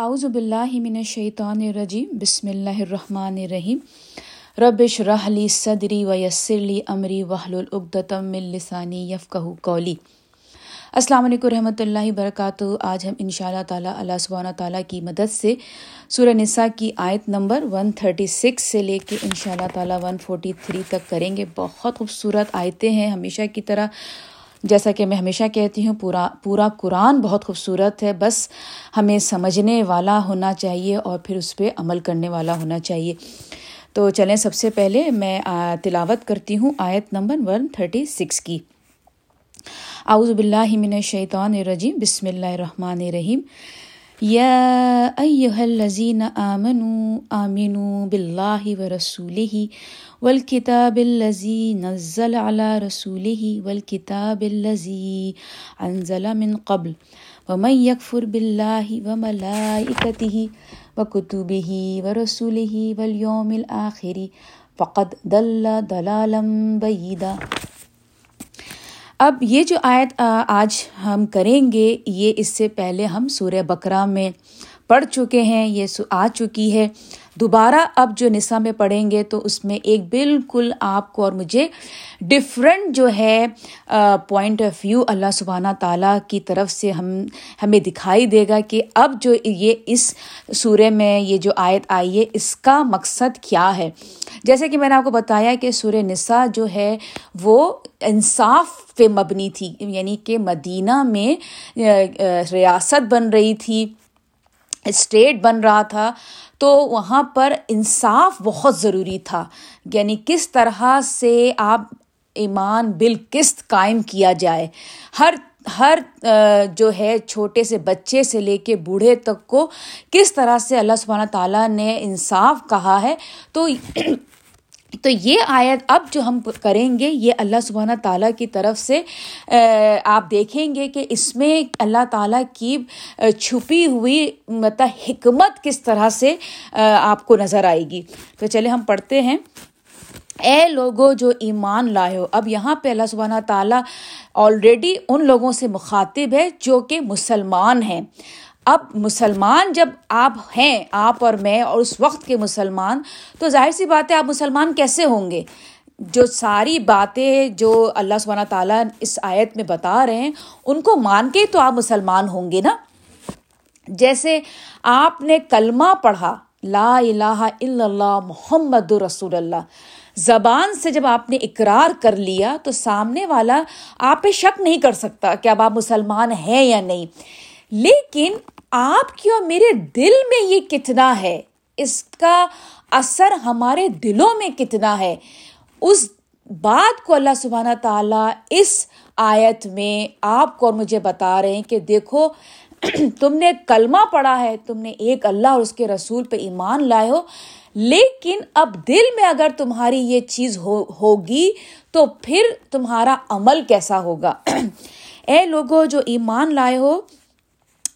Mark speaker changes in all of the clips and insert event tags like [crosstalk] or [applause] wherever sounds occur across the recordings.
Speaker 1: اعوذ باللہ من الشیطان الرجیم، بسم اللہ الرحمن الرحیم۔ ربش رحلی صدری و یسرلی امری وحل العقدم من لسانی یفقہ کولی السلام علیکم رحمۃ اللہ وبرکاتہ۔ آج ہم ان شاء اللہ تعالیٰ اللہ سبحانہ تعالیٰ کی مدد سے سورہ نساء کی آیت نمبر 136 سے لے کے ان شاء اللہ تعالیٰ 143 تک کریں گے۔ بہت خوبصورت آیتیں ہیں، ہمیشہ کی طرح جیسا کہ میں ہمیشہ کہتی ہوں، پورا پورا قرآن بہت خوبصورت ہے۔ بس ہمیں سمجھنے والا ہونا چاہیے اور پھر اس پہ عمل کرنے والا ہونا چاہیے۔ تو چلیں، سب سے پہلے میں تلاوت کرتی ہوں آیت نمبر ون تھرٹی سکس کی۔ اعوذ باللہ من الشیطان الرجیم، بسم اللہ الرحمن الرحیم۔ یا ایہا الذین آمنوا آمنوا باللہ ورسولہ والکتاب الذی نزل على رسولہ والکتاب الذی انزل من قبل ومن یکفر باللہ وملائکتہ وکتبہ ورسولہ والیوم الآخر فقد دل دلالا بعیدا اب یہ جو آیت آج ہم کریں گے، یہ اس سے پہلے ہم سورہ بکرا میں پڑھ چکے ہیں، یہ آ چکی ہے۔ دوبارہ اب جو نسا میں پڑھیں گے تو اس میں ایک بالکل آپ کو اور مجھے ڈفرینٹ جو ہے پوائنٹ آف ویو اللہ سبحانہ تعالیٰ کی طرف سے ہم، ہمیں دکھائی دے گا کہ اب جو یہ اس سورہ میں یہ جو آیت آئی ہے، اس کا مقصد کیا ہے۔ جیسے کہ میں نے آپ کو بتایا کہ سورہ نسا جو ہے، وہ انصاف پہ مبنی تھی یعنی کہ مدینہ میں ریاست بن رہی تھی۔ اسٹیٹ بن رہا تھا، تو وہاں پر انصاف بہت ضروری تھا۔ یعنی کس طرح سے آپ ایمان بالکست قائم کیا جائے۔ ہر ہر جو ہے چھوٹے سے بچے سے لے کے بوڑھے تک کو کس طرح سے اللہ سبحانہ تعالیٰ نے انصاف کہا ہے۔ تو تو یہ آیت اب جو ہم کریں گے، یہ اللہ سبحانہ تعالیٰ کی طرف سے آپ دیکھیں گے کہ اس میں اللہ تعالیٰ کی چھپی ہوئی مطلب حکمت کس طرح سے آپ کو نظر آئے گی۔ تو چلے ہم پڑھتے ہیں۔ اے لوگوں جو ایمان لائے ہو، اب یہاں پہ اللہ سبحانہ تعالیٰ آلریڈی ان لوگوں سے مخاطب ہے جو کہ مسلمان ہیں۔ اب مسلمان جب آپ ہیں، آپ اور میں اور اس وقت کے مسلمان، تو ظاہر سی بات ہے آپ مسلمان کیسے ہوں گے؟ جو ساری باتیں جو اللہ سبحانہ تعالیٰ اس آیت میں بتا رہے ہیں، ان کو مان کے تو آپ مسلمان ہوں گے نا؟ جیسے آپ نے کلمہ پڑھا، لا الہ الا اللہ محمد رسول اللہ، زبان سے جب آپ نے اقرار کر لیا تو سامنے والا آپ پہ شک نہیں کر سکتا کہ اب آپ مسلمان ہیں یا نہیں۔ لیکن آپ کی اور میرے دل میں یہ کتنا ہے؟ اس کا اثر ہمارے دلوں میں کتنا ہے؟ اس بات کو اللہ سبحانہ تعالیٰ اس آیت میں آپ کو اور مجھے بتا رہے ہیں کہ دیکھو، تم نے کلمہ پڑھا ہے، تم نے ایک اللہ اور اس کے رسول پہ ایمان لائے ہو، لیکن اب دل میں اگر تمہاری یہ چیز ہو، ہوگی تو پھر تمہارا عمل کیسا ہوگا؟ [clears throat] اے لوگوں جو ایمان لائے ہو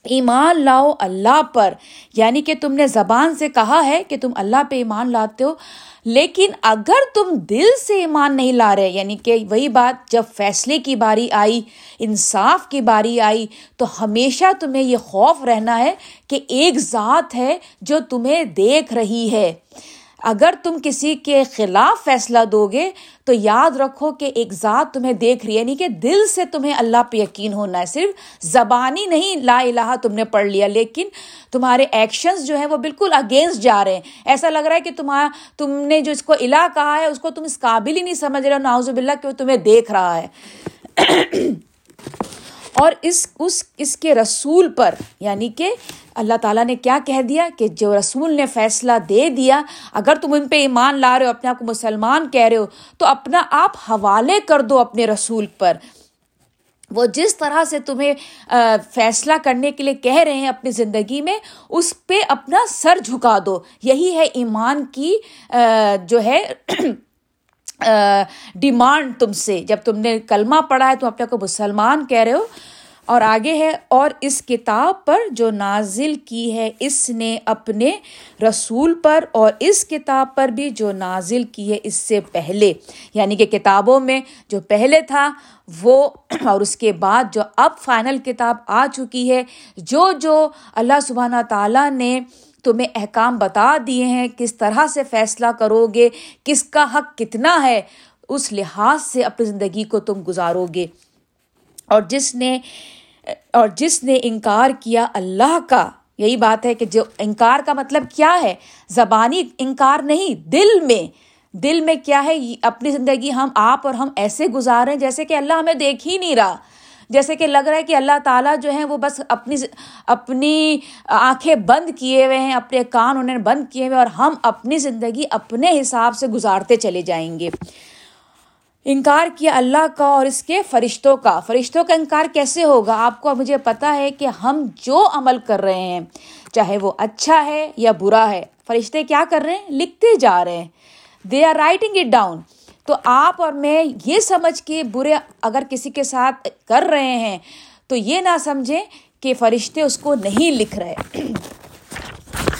Speaker 1: ایمان لاؤ اللہ پر۔ یعنی کہ تم نے زبان سے کہا ہے کہ تم اللہ پہ ایمان لاتے ہو، لیکن اگر تم دل سے ایمان نہیں لا رہے یعنی کہ وہی بات، جب فیصلے کی باری آئی، انصاف کی باری آئی، تو ہمیشہ تمہیں یہ خوف رہنا ہے کہ ایک ذات ہے جو تمہیں دیکھ رہی ہے۔ اگر تم کسی کے خلاف فیصلہ دو گے تو یاد رکھو کہ ایک ذات تمہیں دیکھ رہی ہے یعنی کہ دل سے تمہیں اللہ پہ یقین ہونا ہے۔ صرف زبانی نہیں، لا الہ تم نے پڑھ لیا، لیکن تمہارے ایکشنز جو ہیں وہ بالکل اگینسٹ جا رہے ہیں۔ ایسا لگ رہا ہے کہ تمہارا تم نے جو اس کو الہ کہا ہے، اس کو تم اس قابل ہی نہیں سمجھ رہے ناؤز باللہ کہ وہ تمہیں دیکھ رہا ہے۔ اور اس اس اس کے رسول پر یعنی کہ اللہ تعالیٰ نے کیا کہہ دیا کہ جو رسول نے فیصلہ دے دیا، اگر تم ان پہ ایمان لا رہے ہو، اپنے آپ کو مسلمان کہہ رہے ہو، تو اپنا آپ حوالے کر دو اپنے رسول پر۔ وہ جس طرح سے تمہیں فیصلہ کرنے کے لیے کہہ رہے ہیں اپنی زندگی میں، اس پہ اپنا سر جھکا دو۔ یہی ہے ایمان کی جو ہے ڈیمانڈ تم سے۔ جب تم نے کلمہ پڑھا ہے، تم اپنے کو مسلمان کہہ رہے ہو۔ اور آگے ہے، اور اس کتاب پر جو نازل کی ہے، اس نے اپنے رسول پر اور اس کتاب پر بھی جو نازل کی ہے، اس سے پہلے۔ یعنی کہ کتابوں میں جو پہلے تھا، وہ اور اس کے بعد جو اب فائنل کتاب آ چکی ہے، جو جو اللہ سبحانہ تعالیٰ نے تمہیں احکام بتا دیے ہیں، کس طرح سے فیصلہ کرو گے، کس کا حق کتنا ہے، اس لحاظ سے اپنی زندگی کو تم گزارو گے۔ اور جس نے، اور جس نے انکار کیا اللہ کا، یہی بات ہے کہ جو انکار کا مطلب کیا ہے، زبانی انکار نہیں، دل میں۔ دل میں کیا ہے اپنی زندگی ہم آپ اور ہم ایسے گزاریں جیسے کہ اللہ ہمیں دیکھ ہی نہیں رہا۔ جیسے کہ لگ رہا ہے کہ اللہ تعالیٰ جو ہیں وہ بس اپنی اپنی آنکھیں بند کیے ہوئے ہیں، اپنے کان انہیں بند کیے ہوئے اور ہم اپنی زندگی اپنے حساب سے گزارتے چلے جائیں گے۔ انکار کیا اللہ کا اور اس کے فرشتوں کا۔ فرشتوں کا انکار کیسے ہوگا؟ آپ کو مجھے پتا ہے کہ ہم جو عمل کر رہے ہیں، چاہے وہ اچھا ہے یا برا ہے، فرشتے کیا کر رہے ہیں؟ لکھتے جا رہے ہیں۔ They are writing it down تو آپ اور میں یہ سمجھ کے برے اگر کسی کے ساتھ کر رہے ہیں، تو یہ نہ سمجھیں کہ فرشتے اس کو نہیں لکھ رہے۔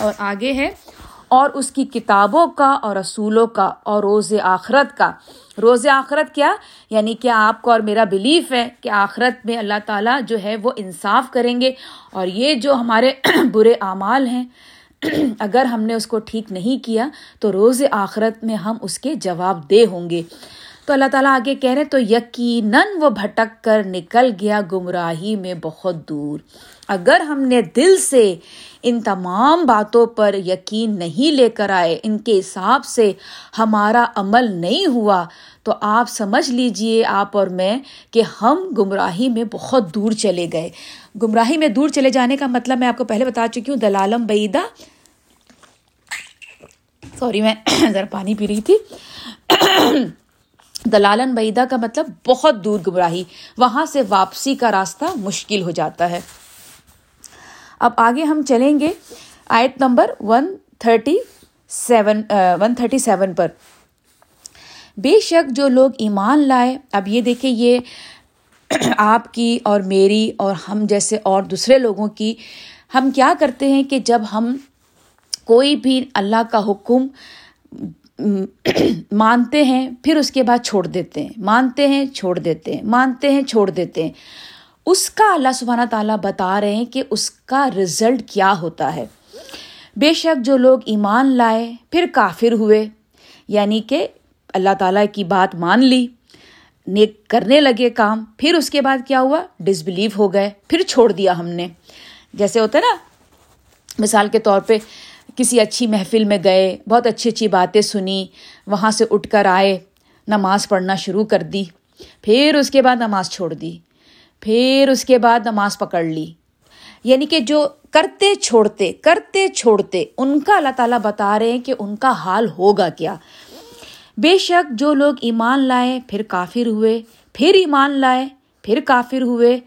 Speaker 1: اور آگے ہے، اور اس کی کتابوں کا اور رسولوں کا اور روز آخرت کا۔ روز آخرت کیا؟ یعنی کہ آپ کو اور میرا بلیف ہے کہ آخرت میں اللہ تعالیٰ جو ہے وہ انصاف کریں گے۔ اور یہ جو ہمارے [clears throat] برے اعمال ہیں [clears throat] اگر ہم نے اس کو ٹھیک نہیں کیا تو روز آخرت میں ہم اس کے جواب دہ ہوں گے۔ تو اللہ تعالیٰ آگے کہہ رہے تو یقیناً وہ بھٹک کر نکل گیا گمراہی میں بہت دور۔ اگر ہم نے دل سے ان تمام باتوں پر یقین نہیں لے کر آئے، ان کے حساب سے ہمارا عمل نہیں ہوا، تو آپ سمجھ لیجیے، آپ اور میں کہ ہم گمراہی میں بہت دور چلے گئے۔ گمراہی میں دور چلے جانے کا مطلب میں آپ کو پہلے بتا چکی ہوں، دلالم بعیدہ سوری، میں ذرا پانی پی رہی تھی۔ دلالن بعیدہ کا مطلب بہت دور گمراہی، وہاں سے واپسی کا راستہ مشکل ہو جاتا ہے۔ اب آگے ہم چلیں گے۔ آیت number one thirty seven one thirty seven پر۔ بے شک جو لوگ ایمان لائے، اب یہ دیکھیں، یہ آپ کی اور میری اور ہم جیسے اور دوسرے لوگوں کی، ہم کیا کرتے ہیں کہ جب ہم کوئی بھی اللہ کا حکم مانتے ہیں، پھر اس کے بعد چھوڑ دیتے ہیں۔ مانتے ہیں، چھوڑ دیتے ہیں۔ مانتے ہیں، چھوڑ دیتے ہیں۔ اس کا اللہ سبحانہ تعالیٰ بتا رہے ہیں کہ اس کا رزلٹ کیا ہوتا ہے۔ بے شک جو لوگ ایمان لائے، پھر کافر ہوئے۔ یعنی کہ اللہ تعالیٰ کی بات مان لی، نیک کرنے لگے کام۔ پھر اس کے بعد کیا ہوا؟ ڈس بلیو ہو گئے۔ پھر چھوڑ دیا ہم نے۔ جیسے ہوتا ہے نا، مثال کے طور پہ کسی اچھی محفل میں گئے، بہت اچھی اچھی باتیں سنی، وہاں سے اٹھ کر آئے، نماز پڑھنا شروع کر دی، پھر اس کے بعد نماز چھوڑ دی، پھر اس کے بعد نماز پکڑ لی۔ یعنی کہ جو کرتے چھوڑتے کرتے چھوڑتے، ان کا اللہ تعالیٰ بتا رہے ہیں کہ ان کا حال ہوگا کیا۔ بے شک جو لوگ ایمان لائے، پھر کافر ہوئے، پھر ایمان لائے، پھر کافر ہوئے۔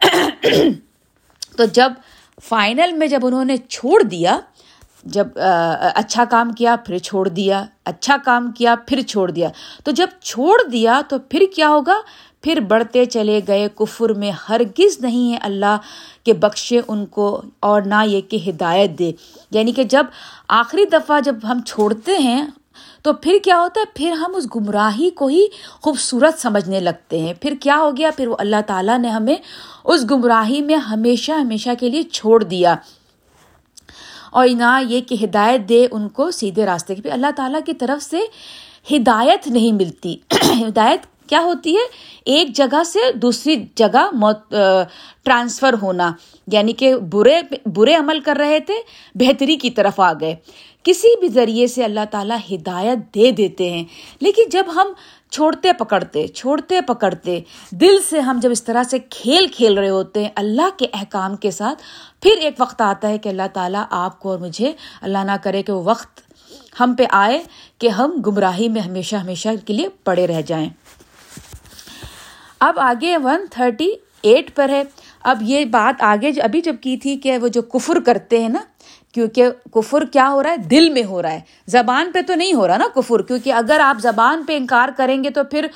Speaker 1: [coughs] تو جب فائنل میں جب انہوں نے چھوڑ دیا جب اچھا کام کیا، پھر چھوڑ دیا اچھا کام کیا، پھر چھوڑ دیا۔ تو جب چھوڑ دیا تو پھر کیا ہوگا؟ پھر بڑھتے چلے گئے۔ کفر میں ہرگز نہیں ہے اللہ کہ بخشے ان کو اور نہ یہ کہ ہدایت دے۔ یعنی کہ جب آخری دفعہ جب ہم چھوڑتے ہیں تو پھر کیا ہوتا ہے؟ پھر ہم اس گمراہی کو ہی خوبصورت سمجھنے لگتے ہیں۔ پھر کیا ہو گیا؟ پھر وہ اللہ تعالیٰ نے ہمیں اس گمراہی میں ہمیشہ ہمیشہ کے لیے چھوڑ دیا۔ اور نہ یہ کہ ہدایت دے ان کو سیدھے راستے کی۔ اللہ تعالیٰ کی طرف سے ہدایت نہیں ملتی۔ [clears throat] ہدایت کیا ہوتی ہے؟ ایک جگہ سے دوسری جگہ ٹرانسفر ہونا یعنی کہ برے برے عمل کر رہے تھے، بہتری کی طرف آ گئے۔ کسی بھی ذریعے سے اللہ تعالیٰ ہدایت دے دیتے ہیں۔ لیکن جب ہم چھوڑتے پکڑتے چھوڑتے پکڑتے، دل سے ہم جب اس طرح سے کھیل کھیل رہے ہوتے ہیں، اللہ کے احکام کے ساتھ، پھر ایک وقت آتا ہے کہ اللہ تعالیٰ آپ کو اور مجھے اللہ نہ کرے کہ وہ وقت ہم پہ آئے کہ ہم گمراہی میں ہمیشہ ہمیشہ کے لیے پڑے رہ جائیں۔ اب آگے ون تھرٹی ایٹ پر ہے۔ اب یہ بات آگے ابھی جب کی تھی کہ وہ جو کفر کرتے ہیں نا، کیونکہ کفر کیا ہو رہا ہے؟ دل میں ہو رہا ہے۔ زبان پہ تو نہیں ہو رہا نا کفر، کیونکہ اگر آپ زبان پہ انکار کریں گے تو پھر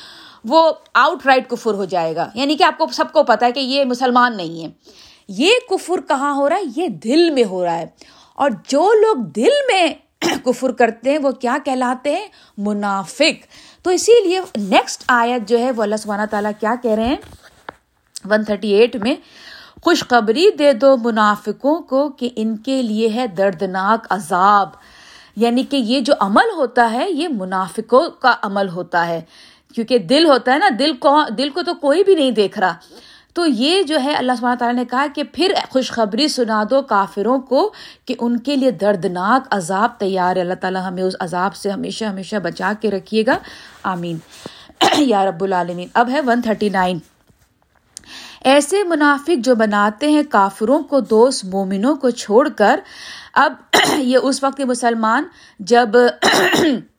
Speaker 1: وہ آؤٹ رائٹ کفر ہو جائے گا۔ یعنی کہ آپ کو سب کو پتا ہے کہ یہ مسلمان نہیں ہے۔ یہ کفر کہاں ہو رہا ہے؟ یہ دل میں ہو رہا ہے۔ اور جو لوگ دل میں [coughs] کفر کرتے ہیں، وہ کیا کہلاتے ہیں؟ منافق. تو اسی لیے نیکسٹ آیت جو ہے، وہ اللہ سبحانہ تعالیٰ کیا کہہ رہے ہیں؟ ون تھرٹی ایٹ میں، خوشخبری دے دو منافقوں کو کہ ان کے لیے ہے دردناک عذاب. یعنی کہ یہ جو عمل ہوتا ہے، یہ منافقوں کا عمل ہوتا ہے. کیونکہ دل ہوتا ہے نا، دل کو دل کو تو کوئی بھی نہیں دیکھ رہا. تو یہ جو ہے اللہ سبحانہ تعالیٰ نے کہا کہ پھر خوشخبری سنا دو کافروں کو کہ ان کے لیے دردناک عذاب تیار ہے۔ اللہ تعالیٰ ہمیں اس عذاب سے ہمیشہ ہمیشہ بچا کے رکھیے گا۔ آمین۔ [clears throat] یا رب العالمین، اب ہے ون تھرٹی نائن۔ ایسے منافق جو بناتے ہیں کافروں کو دوست، مومنوں کو چھوڑ کر، اب [clears throat] یہ اس وقت مسلمان جب [clears throat]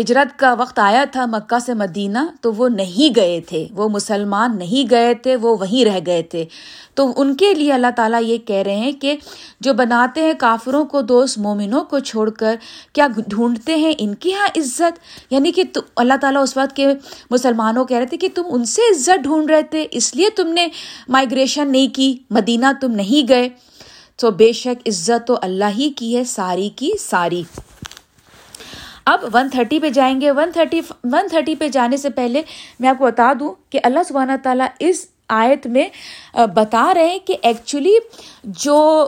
Speaker 1: ہجرت کا وقت آیا تھا مکہ سے مدینہ، تو وہ نہیں گئے تھے۔ وہ مسلمان نہیں گئے تھے، وہ وہیں رہ گئے تھے۔ تو ان کے لیے اللہ تعالیٰ یہ کہہ رہے ہیں کہ جو بناتے ہیں کافروں کو دوست، مومنوں کو چھوڑ کر، کیا ڈھونڈتے ہیں ان کی یہاں عزت؟ یعنی کہ اللہ تعالیٰ اس وقت کے مسلمانوں کہہ رہے تھے کہ تم ان سے عزت ڈھونڈ رہے تھے، اس لیے تم نے مائگریشن نہیں کی، مدینہ تم نہیں گئے۔ تو بے شک عزت تو اللہ ہی کی ہے، ساری کی ساری۔ اب ون تھرٹی پہ جائیں گے۔ ون تھرٹی ون تھرٹی پہ جانے سے پہلے میں آپ کو بتا دوں کہ اللہ سبحانہ تعالیٰ اس آیت میں بتا رہے ہیں کہ ایکچولی جو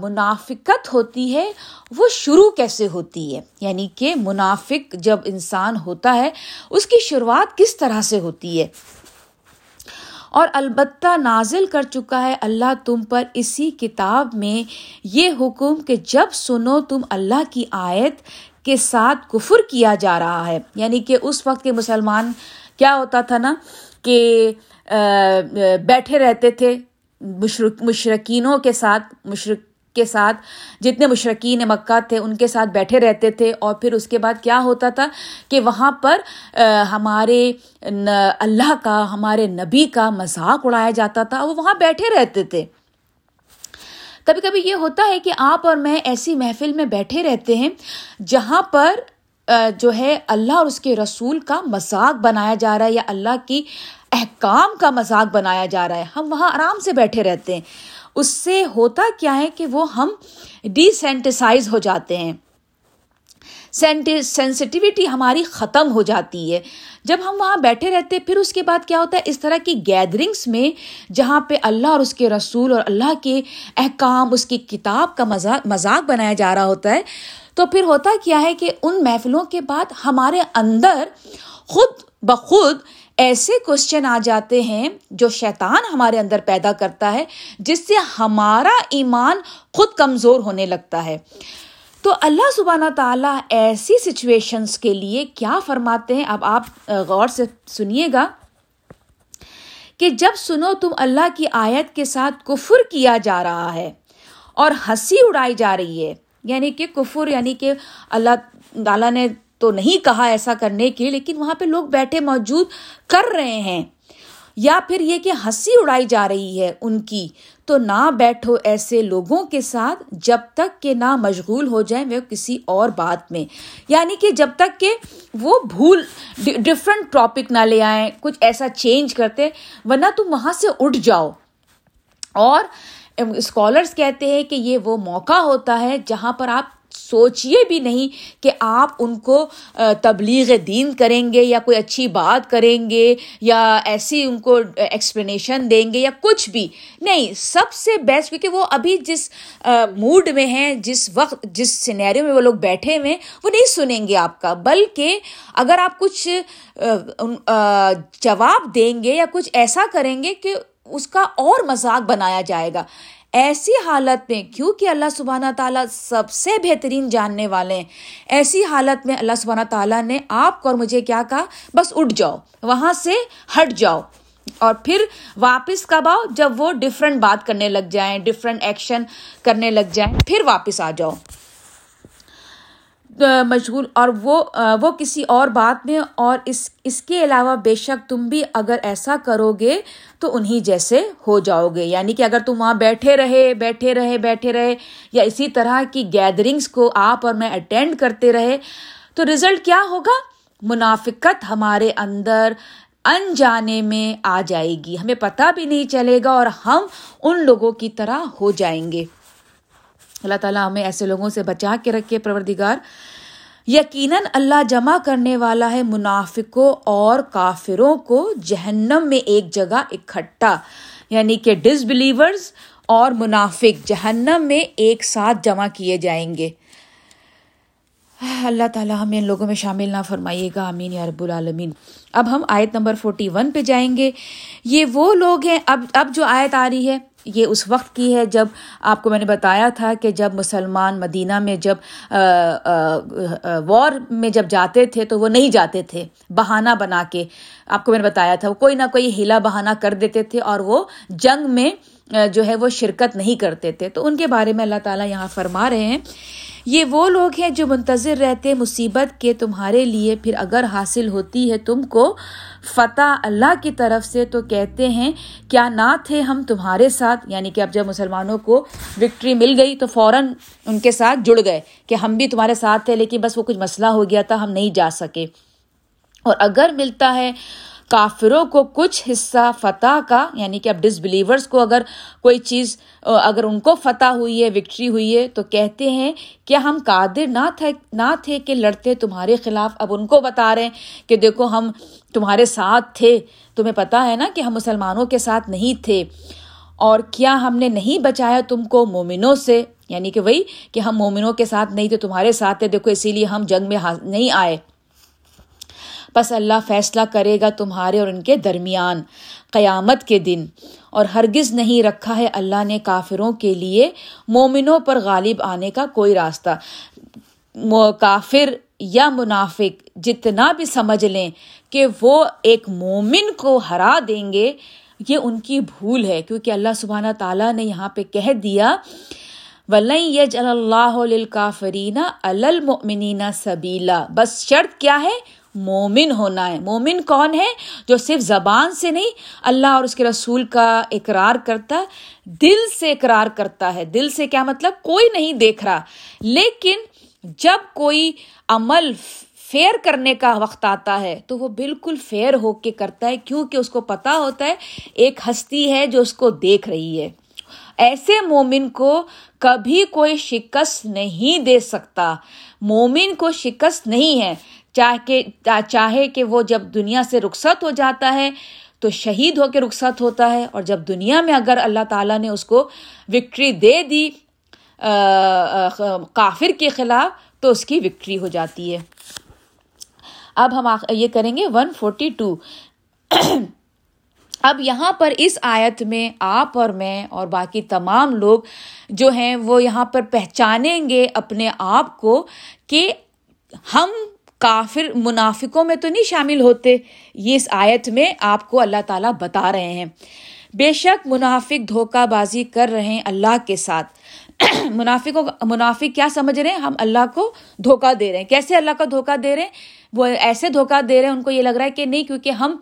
Speaker 1: منافقت ہوتی ہے، وہ شروع کیسے ہوتی ہے؟ یعنی کہ منافق جب انسان ہوتا ہے، اس کی شروعات کس طرح سے ہوتی ہے؟ اور البتہ نازل کر چکا ہے اللہ تم پر اسی کتاب میں یہ حکم کہ جب سنو تم اللہ کی آیت کے ساتھ کفر کیا جا رہا ہے۔ یعنی کہ اس وقت کے مسلمان کیا ہوتا تھا نا کہ بیٹھے رہتے تھے مشرقینوں کے ساتھ مشرق کے ساتھ، جتنے مشرقین مکہ تھے ان کے ساتھ بیٹھے رہتے تھے۔ اور پھر اس کے بعد کیا ہوتا تھا کہ وہاں پر ہمارے اللہ کا، ہمارے نبی کا مذاق اڑایا جاتا تھا وہ وہاں بیٹھے رہتے تھے۔ کبھی کبھی یہ ہوتا ہے کہ آپ اور میں ایسی محفل میں بیٹھے رہتے ہیں جہاں پر جو ہے اللہ اور اس کے رسول کا مذاق بنایا جا رہا ہے یا اللہ کی احکام کا مذاق بنایا جا رہا ہے۔ ہم وہاں آرام سے بیٹھے رہتے ہیں۔ اس سے ہوتا کیا ہے کہ وہ ہم ڈیسینٹیسائز ہو جاتے ہیں۔ سینسٹیوٹی ہماری ختم ہو جاتی ہے۔ جب ہم وہاں بیٹھے رہتے، پھر اس کے بعد کیا ہوتا ہے؟ اس طرح کی گیدرنگس میں جہاں پہ اللہ اور اس کے رسول اور اللہ کے احکام، اس کی کتاب کا مذاق مذاق بنایا جا رہا ہوتا ہے، تو پھر ہوتا کیا ہے کہ ان محفلوں کے بعد ہمارے اندر خود بخود ایسے کوشچن آ جاتے ہیں جو شیطان ہمارے اندر پیدا کرتا ہے، جس سے ہمارا ایمان خود کمزور ہونے لگتا ہے۔ تو اللہ سبحانہ تعالیٰ ایسی سچویشنس کے لیے کیا فرماتے ہیں؟ اب آپ غور سے سنیے گا کہ جب سنو تم اللہ کی آیت کے ساتھ کفر کیا جا رہا ہے اور ہنسی اڑائی جا رہی ہے یعنی کہ کفر یعنی کہ اللہ تعالیٰ نے تو نہیں کہا ایسا کرنے کے لیکن وہاں پہ لوگ بیٹھے موجود کر رہے ہیں۔ یا پھر یہ کہ ہنسی اڑائی جا رہی ہے ان کی، تو نہ بیٹھو ایسے لوگوں کے ساتھ جب تک کہ نہ مشغول ہو جائیں وہ کسی اور بات میں۔ یعنی کہ جب تک کہ وہ بھول ڈفرینٹ ٹاپک نہ لے آئیں، کچھ ایسا چینج کرتے، ورنہ تم وہاں سے اٹھ جاؤ۔ اور اسکالرس کہتے ہیں کہ یہ وہ موقع ہوتا ہے جہاں پر آپ سوچیے بھی نہیں کہ آپ ان کو تبلیغ دین کریں گے یا کوئی اچھی بات کریں گے یا ایسی ان کو ایکسپلینیشن دیں گے یا کچھ بھی۔ نہیں، سب سے بیسٹ کیونکہ وہ ابھی جس موڈ میں ہیں، جس وقت، جس سینیریو میں وہ لوگ بیٹھے ہوئے وہ نہیں سنیں گے آپ کا۔ بلکہ اگر آپ کچھ جواب دیں گے یا کچھ ایسا کریں گے کہ اس کا اور مذاق بنایا جائے گا۔ ایسی حالت میں کیونکہ اللہ سبحانہ تعالیٰ سب سے بہترین جاننے والے ہیں؟ ایسی حالت میں اللہ سبحانہ تعالیٰ نے آپ کو اور مجھے کیا کہا؟ بس اٹھ جاؤ، وہاں سے ہٹ جاؤ اور پھر واپس کب آؤ؟ جب وہ ڈفرینٹ بات کرنے لگ جائیں ڈفرینٹ ایکشن کرنے لگ جائیں، پھر واپس آ جاؤ۔ مشغول اور وہ وہ کسی اور بات میں اور اس اس کے علاوہ بے شک تم بھی اگر ایسا کرو گے تو انہیں جیسے ہو جاؤ گے۔ یعنی کہ اگر تم وہاں بیٹھے رہے بیٹھے رہے بیٹھے رہے یا اسی طرح کی گیدرنگس کو آپ اور میں اٹینڈ کرتے رہے، تو رزلٹ کیا ہوگا؟ منافقت ہمارے اندر انجانے میں آ جائے گی۔ ہمیں پتہ بھی نہیں چلے گا اور ہم ان لوگوں کی طرح ہو جائیں گے۔ اللہ تعالیٰ ہمیں ایسے لوگوں سے بچا کے رکھے، پروردگار۔ یقیناً اللہ جمع کرنے والا ہے منافقوں اور کافروں کو جہنم میں ایک جگہ اکٹھا یعنی کہ ڈس بلیورز اور منافق جہنم میں ایک ساتھ جمع کیے جائیں گے۔ اللہ تعالیٰ ہمیں ان لوگوں میں شامل نہ فرمائیے گا امین یا رب العالمین۔ اب ہم آیت نمبر فورٹی ون پہ جائیں گے۔ یہ وہ لوگ ہیں، اب اب جو آیت آ رہی ہے یہ اس وقت کی ہے جب آپ کو میں نے بتایا تھا کہ جب مسلمان مدینہ میں جب وار میں جب جاتے تھے تو وہ نہیں جاتے تھے، بہانہ بنا کے۔ آپ کو میں نے بتایا تھا، وہ کوئی نہ کوئی ہیلا بہانہ کر دیتے تھے اور وہ جنگ میں جو ہے وہ شرکت نہیں کرتے تھے۔ تو ان کے بارے میں اللہ تعالیٰ یہاں فرما رہے ہیں یہ وہ لوگ ہیں جو منتظر رہتے مصیبت کے تمہارے لیے، پھر اگر حاصل ہوتی ہے تم کو فتح اللہ کی طرف سے تو کہتے ہیں، کیا نہ تھے ہم تمہارے ساتھ؟ یعنی کہ اب جب مسلمانوں کو وکٹری مل گئی تو فوراً ان کے ساتھ جڑ گئے کہ ہم بھی تمہارے ساتھ تھے، لیکن بس وہ کچھ مسئلہ ہو گیا تھا، ہم نہیں جا سکے۔ اور اگر ملتا ہے کافروں کو کچھ حصہ فتح کا یعنی کہ اب ڈس بلیورس کو اگر کوئی چیز اگر ان کو فتح ہوئی ہے وکٹری ہوئی ہے، تو کہتے ہیں کہ ہم قادر نہ تھے نہ تھے کہ لڑتے تمہارے خلاف۔ اب ان کو بتا رہے ہیں کہ دیکھو ہم تمہارے ساتھ تھے۔ تمہیں پتا ہے نا کہ ہم مسلمانوں کے ساتھ نہیں تھے۔ اور کیا ہم نے نہیں بچایا تم کو مومنوں سے؟ یعنی کہ وہی کہ ہم مومنوں کے ساتھ نہیں تھے، تمہارے ساتھ تھے۔ دیکھو اسی لیے ہم جنگ میں نہیں آئے۔ بس اللہ فیصلہ کرے گا تمہارے اور ان کے درمیان۔ قیامت کے دن۔ اور ہرگز نہیں رکھا ہے اللہ نے کافروں کے لیے مومنوں پر غالب آنے کا کوئی راستہ۔ کافر یا منافق جتنا بھی سمجھ لیں کہ وہ ایک مومن کو ہرا دیں گے، یہ ان کی بھول ہے۔ کیونکہ اللہ سبحانہ تعالیٰ نے یہاں پہ کہہ دیا ولئی یج اللہ کافرین المنین سبیلا بس شرط کیا ہے؟ مومن ہونا ہے۔ مومن کون ہے جو صرف زبان سے نہیں، اللہ اور اس کے رسول کا اقرار کرتا، دل سے اقرار کرتا ہے۔ دل سے کیا مطلب؟ کوئی نہیں دیکھ رہا۔ لیکن جب کوئی عمل فیئر کرنے کا وقت آتا ہے، تو وہ بالکل فیئر ہو کے کرتا ہے، کیونکہ اس کو پتا ہوتا ہے، ایک ہستی ہے جو اس کو دیکھ رہی ہے۔ ایسے مومن کو کبھی کوئی شکست نہیں دے سکتا۔ مومن کو شکست نہیں ہے۔ چاہے چاہے کہ وہ جب دنیا سے رخصت ہو جاتا ہے تو شہید ہو کے رخصت ہوتا ہے اور جب دنیا میں اگر اللہ تعالیٰ نے اس کو وکٹری دے دی کافر کے خلاف تو اس کی وکٹری ہو جاتی ہے۔ اب ہم یہ کریں گے۔ One forty two. اب یہاں پر اس آیت میں آپ اور میں اور باقی تمام لوگ جو ہیں وہ یہاں پر پہچانیں گے اپنے آپ کو کہ ہم کافر منافقوں میں تو نہیں شامل ہوتے۔ یہ اس آیت میں آپ کو اللہ تعالیٰ بتا رہے ہیں۔ بے شک منافق دھوکہ بازی کر رہے ہیں اللہ کے ساتھ۔ [clears throat] منافقوں منافق کیا سمجھ رہے ہیں؟ ہم اللہ کو دھوکہ دے رہے ہیں۔ کیسے اللہ کا دھوکہ دے رہے ہیں؟ وہ ایسے دھوکہ دے رہے ہیں، ان کو یہ لگ رہا ہے کہ نہیں، کیونکہ ہم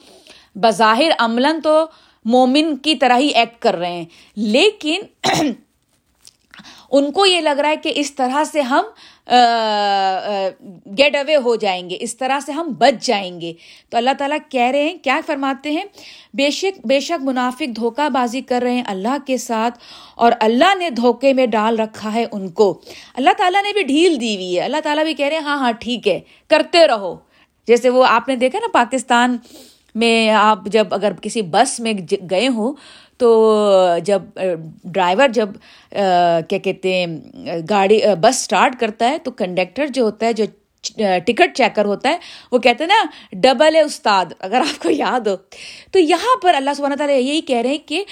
Speaker 1: بظاہر عملاً تو مومن کی طرح ہی ایکٹ کر رہے ہیں۔ لیکن [clears throat] ان کو یہ لگ رہا ہے کہ اس طرح سے ہم گیٹ اوے ہو جائیں گے، اس طرح سے ہم بچ جائیں گے۔ تو اللہ تعالیٰ کہہ رہے ہیں، کیا فرماتے ہیں؟ بے شک بے شک منافق دھوکہ بازی کر رہے ہیں اللہ کے ساتھ اور اللہ نے دھوکے میں ڈال رکھا ہے ان کو۔ اللہ تعالیٰ نے بھی ڈھیل دی ہوئی ہے۔ اللہ تعالیٰ بھی کہہ رہے ہیں ہاں ہاں ٹھیک ہے، کرتے رہو۔ جیسے وہ آپ نے دیکھا نا، پاکستان میں آپ جب اگر کسی بس میں گئے ہوں تو جب ڈرائیور جب کیا کہتے ہیں، گاڑی بس اسٹارٹ کرتا ہے تو کنڈکٹر جو ہوتا ہے جو ٹکٹ چیکر ہوتا ہے وہ کہتے ہیں نا، ڈبل ہے استاد اگر آپ کو یاد ہو۔ تو یہاں پر اللہ سبحانہ تعالیٰ یہی کہہ رہے ہیں کہ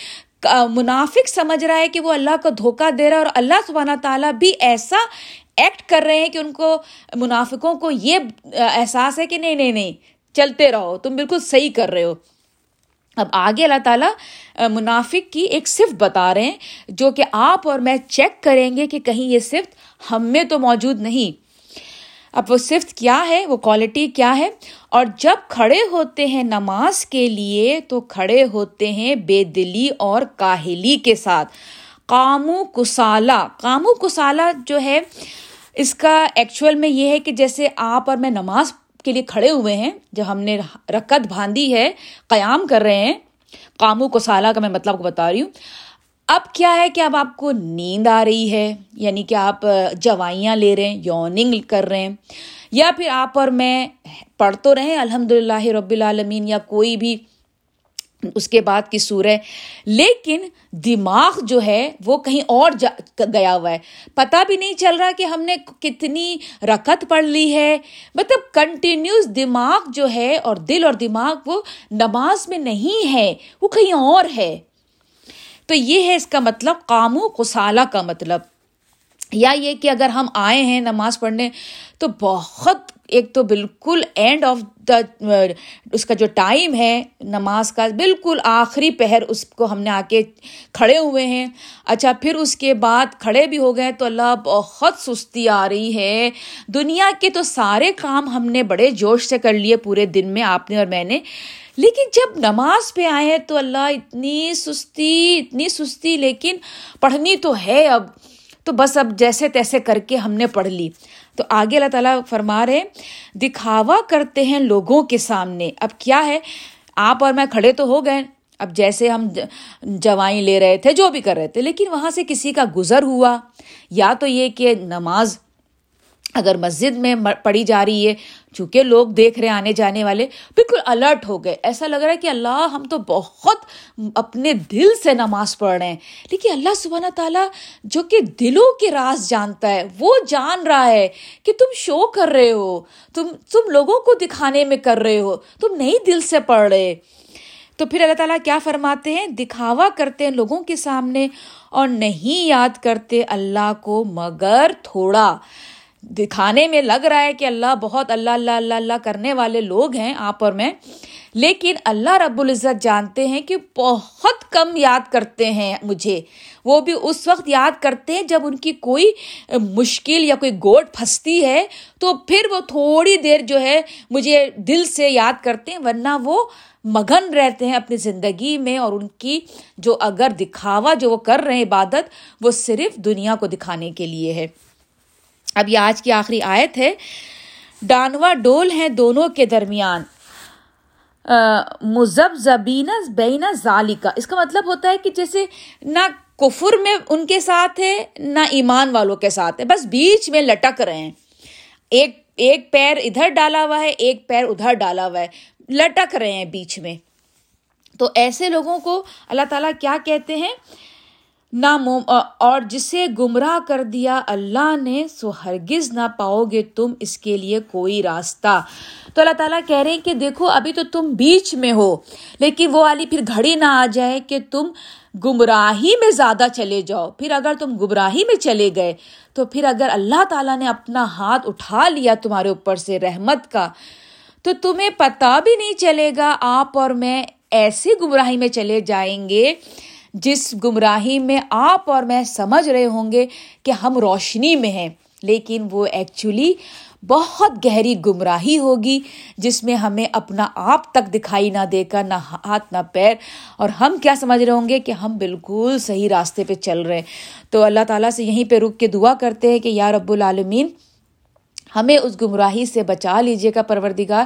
Speaker 1: منافق سمجھ رہا ہے کہ وہ اللہ کو دھوکہ دے رہا ہے اور اللہ سبحانہ تعالیٰ بھی ایسا ایکٹ کر رہے ہیں کہ ان کو منافقوں کو یہ احساس ہے کہ نہیں نہیں نہیں چلتے رہو، تم بالکل صحیح کر رہے ہو۔ اب آگے اللہ تعالیٰ منافق کی ایک صفت بتا رہے ہیں، جو کہ آپ اور میں چیک کریں گے کہ کہیں یہ صفت ہم میں تو موجود نہیں۔ اب وہ صفت کیا ہے؟ وہ کوالٹی کیا ہے؟ اور جب کھڑے ہوتے ہیں نماز کے لیے، تو کھڑے ہوتے ہیں بے دلی اور کاہلی کے ساتھ۔ کامو کسالہ کامو کسالہ جو ہے، اس کا ایکچوئل میں یہ ہے کہ جیسے آپ اور میں نماز کے لیے کھڑے ہوئے ہیں جو ہم نے رکت باندھی ہے، قیام کر رہے ہیں کاموں کو سالہ کا میں مطلب کو بتا رہی ہوں۔ اب کیا ہے کہ اب آپ کو نیند آ رہی ہے یعنی کہ آپ جوائیاں لے رہے ہیں، یوننگ کر رہے ہیں، یا پھر آپ اور میں پڑھ تو رہے الحمد للہ رب العالمین، یا کوئی بھی اس کے بعد کی سور ہے۔ لیکن دماغ جو ہے وہ کہیں اور گیا ہوا ہے۔ پتہ بھی نہیں چل رہا کہ ہم نے کتنی رکت پڑھ لی ہے۔ مطلب کنٹینیوس دماغ جو ہے اور دل اور دماغ وہ نماز میں نہیں ہے، وہ کہیں اور ہے۔ تو یہ ہے اس کا مطلب کامو کسالہ کا مطلب۔ یا یہ کہ اگر ہم آئے ہیں نماز پڑھنے، تو بہت ایک تو بالکل اینڈ آف دا اس کا جو ٹائم ہے نماز کا، بالکل آخری پہر اس کو ہم نے آ کے کھڑے ہوئے ہیں۔ اچھا پھر اس کے بعد کھڑے بھی ہو گئے، تو اللہ بہت سستی آ رہی ہے۔ دنیا کے تو سارے کام ہم نے بڑے جوش سے کر لیے پورے دن میں، آپ نے اور میں نے۔ لیکن جب نماز پہ آئے ہیں تو اللہ اتنی سستی اتنی سستی، لیکن پڑھنی تو ہے اب۔ تو بس اب جیسے تیسے کر کے ہم نے پڑھ لی۔ تو آگے اللہ تعالیٰ فرما رہے دکھاوا کرتے ہیں لوگوں کے سامنے۔ اب کیا ہے؟ آپ اور میں کھڑے تو ہو گئے۔ اب جیسے ہم جوائیں لے رہے تھے، جو بھی کر رہے تھے، لیکن وہاں سے کسی کا گزر ہوا۔ یا تو یہ کہ نماز اگر مسجد میں پڑھی جا رہی ہے، چونکہ لوگ دیکھ رہے آنے جانے والے، بالکل الرٹ ہو گئے۔ ایسا لگ رہا ہے کہ اللہ ہم تو بہت اپنے دل سے نماز پڑھ رہے ہیں۔ لیکن اللہ سبحانہ تعالیٰ جو کہ دلوں کے راز جانتا ہے، وہ جان رہا ہے کہ تم شو کر رہے ہو۔ تم تم لوگوں کو دکھانے میں کر رہے ہو۔ تم نہیں دل سے پڑھ رہے۔ تو پھر اللہ تعالیٰ کیا فرماتے ہیں؟ دکھاوا کرتے ہیں لوگوں کے سامنے اور نہیں یاد کرتے اللہ کو مگر تھوڑا۔ دکھانے میں لگ رہا ہے کہ اللہ بہت اللہ اللہ اللہ اللہ کرنے والے لوگ ہیں آپ اور میں، لیکن اللہ رب العزت جانتے ہیں کہ بہت کم یاد کرتے ہیں مجھے۔ وہ بھی اس وقت یاد کرتے ہیں جب ان کی کوئی مشکل یا کوئی گوٹ پھنستی ہے، تو پھر وہ تھوڑی دیر جو ہے مجھے دل سے یاد کرتے ہیں، ورنہ وہ مگن رہتے ہیں اپنی زندگی میں اور ان کی جو اگر دکھاوا جو وہ کر رہے ہیں عبادت، وہ صرف دنیا کو دکھانے کے لیے ہے۔ اب یہ آج کی آخری آیت ہے، ڈانوا ڈول ہیں دونوں کے درمیان۔ مزب زبین بین ذالکا اس کا مطلب ہوتا ہے کہ جیسے نہ کفر میں ان کے ساتھ ہے، نہ ایمان والوں کے ساتھ ہے۔ بس بیچ میں لٹک رہے ہیں۔ ایک ایک پیر ادھر ڈالا ہوا ہے، ایک پیر ادھر ڈالا ہوا ہے۔ لٹک رہے ہیں بیچ میں۔ تو ایسے لوگوں کو اللہ تعالیٰ کیا کہتے ہیں؟ نہ اور جسے گمراہ کر دیا اللہ نے، سو ہرگز نہ پاؤ گے تم اس کے لیے کوئی راستہ۔ تو اللہ تعالیٰ کہہ رہے ہیں کہ دیکھو، ابھی تو تم بیچ میں ہو، لیکن وہ والی پھر گھڑی نہ آ جائے کہ تم گمراہی میں زیادہ چلے جاؤ۔ پھر اگر تم گمراہی میں چلے گئے، تو پھر اگر اللہ تعالیٰ نے اپنا ہاتھ اٹھا لیا تمہارے اوپر سے رحمت کا، تو تمہیں پتہ بھی نہیں چلے گا آپ اور میں ایسی گمراہی میں چلے جائیں گے۔ جس گمراہی میں آپ اور میں سمجھ رہے ہوں گے کہ ہم روشنی میں ہیں، لیکن وہ ایکچولی بہت گہری گمراہی ہوگی، جس میں ہمیں اپنا آپ تک دکھائی نہ دے کر، نہ ہاتھ، نہ پیر۔ اور ہم کیا سمجھ رہے ہوں گے کہ ہم بالکل صحیح راستے پہ چل رہے ہیں۔ تو اللہ تعالیٰ سے یہیں پہ رک کے دعا کرتے ہیں کہ یا رب العالمین، ہمیں اس گمراہی سے بچا لیجیے گا پروردگار۔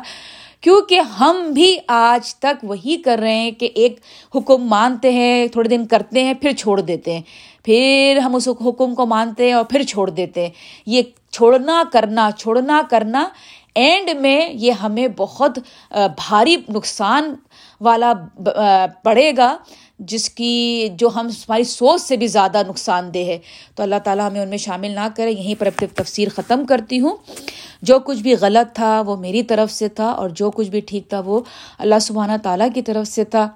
Speaker 1: کیونکہ ہم بھی آج تک وہی کر رہے ہیں کہ ایک حکم مانتے ہیں، تھوڑے دن کرتے ہیں، پھر چھوڑ دیتے ہیں۔ پھر ہم اس حکم کو مانتے ہیں اور پھر چھوڑ دیتے ہیں۔ یہ چھوڑنا، کرنا چھوڑنا، کرنا اینڈ میں یہ ہمیں بہت بھاری نقصان والا پڑے گا۔ جس کی جو ہم ہماری سوچ سے بھی زیادہ نقصان دہ ہے۔ تو اللہ تعالیٰ ہمیں ان میں شامل نہ کرے۔ یہیں پر اپنی تفسیر ختم کرتی ہوں۔ جو کچھ بھی غلط تھا وہ میری طرف سے تھا اور جو کچھ بھی ٹھیک تھا وہ اللہ سبحانہ تعالیٰ کی طرف سے تھا۔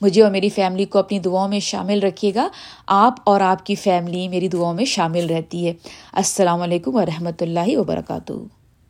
Speaker 1: مجھے اور میری فیملی کو اپنی دعاؤں میں شامل رکھیے گا۔ آپ اور آپ کی فیملی میری دعاؤں میں شامل رہتی ہے۔ السلام علیکم ورحمۃ اللہ وبرکاتہ۔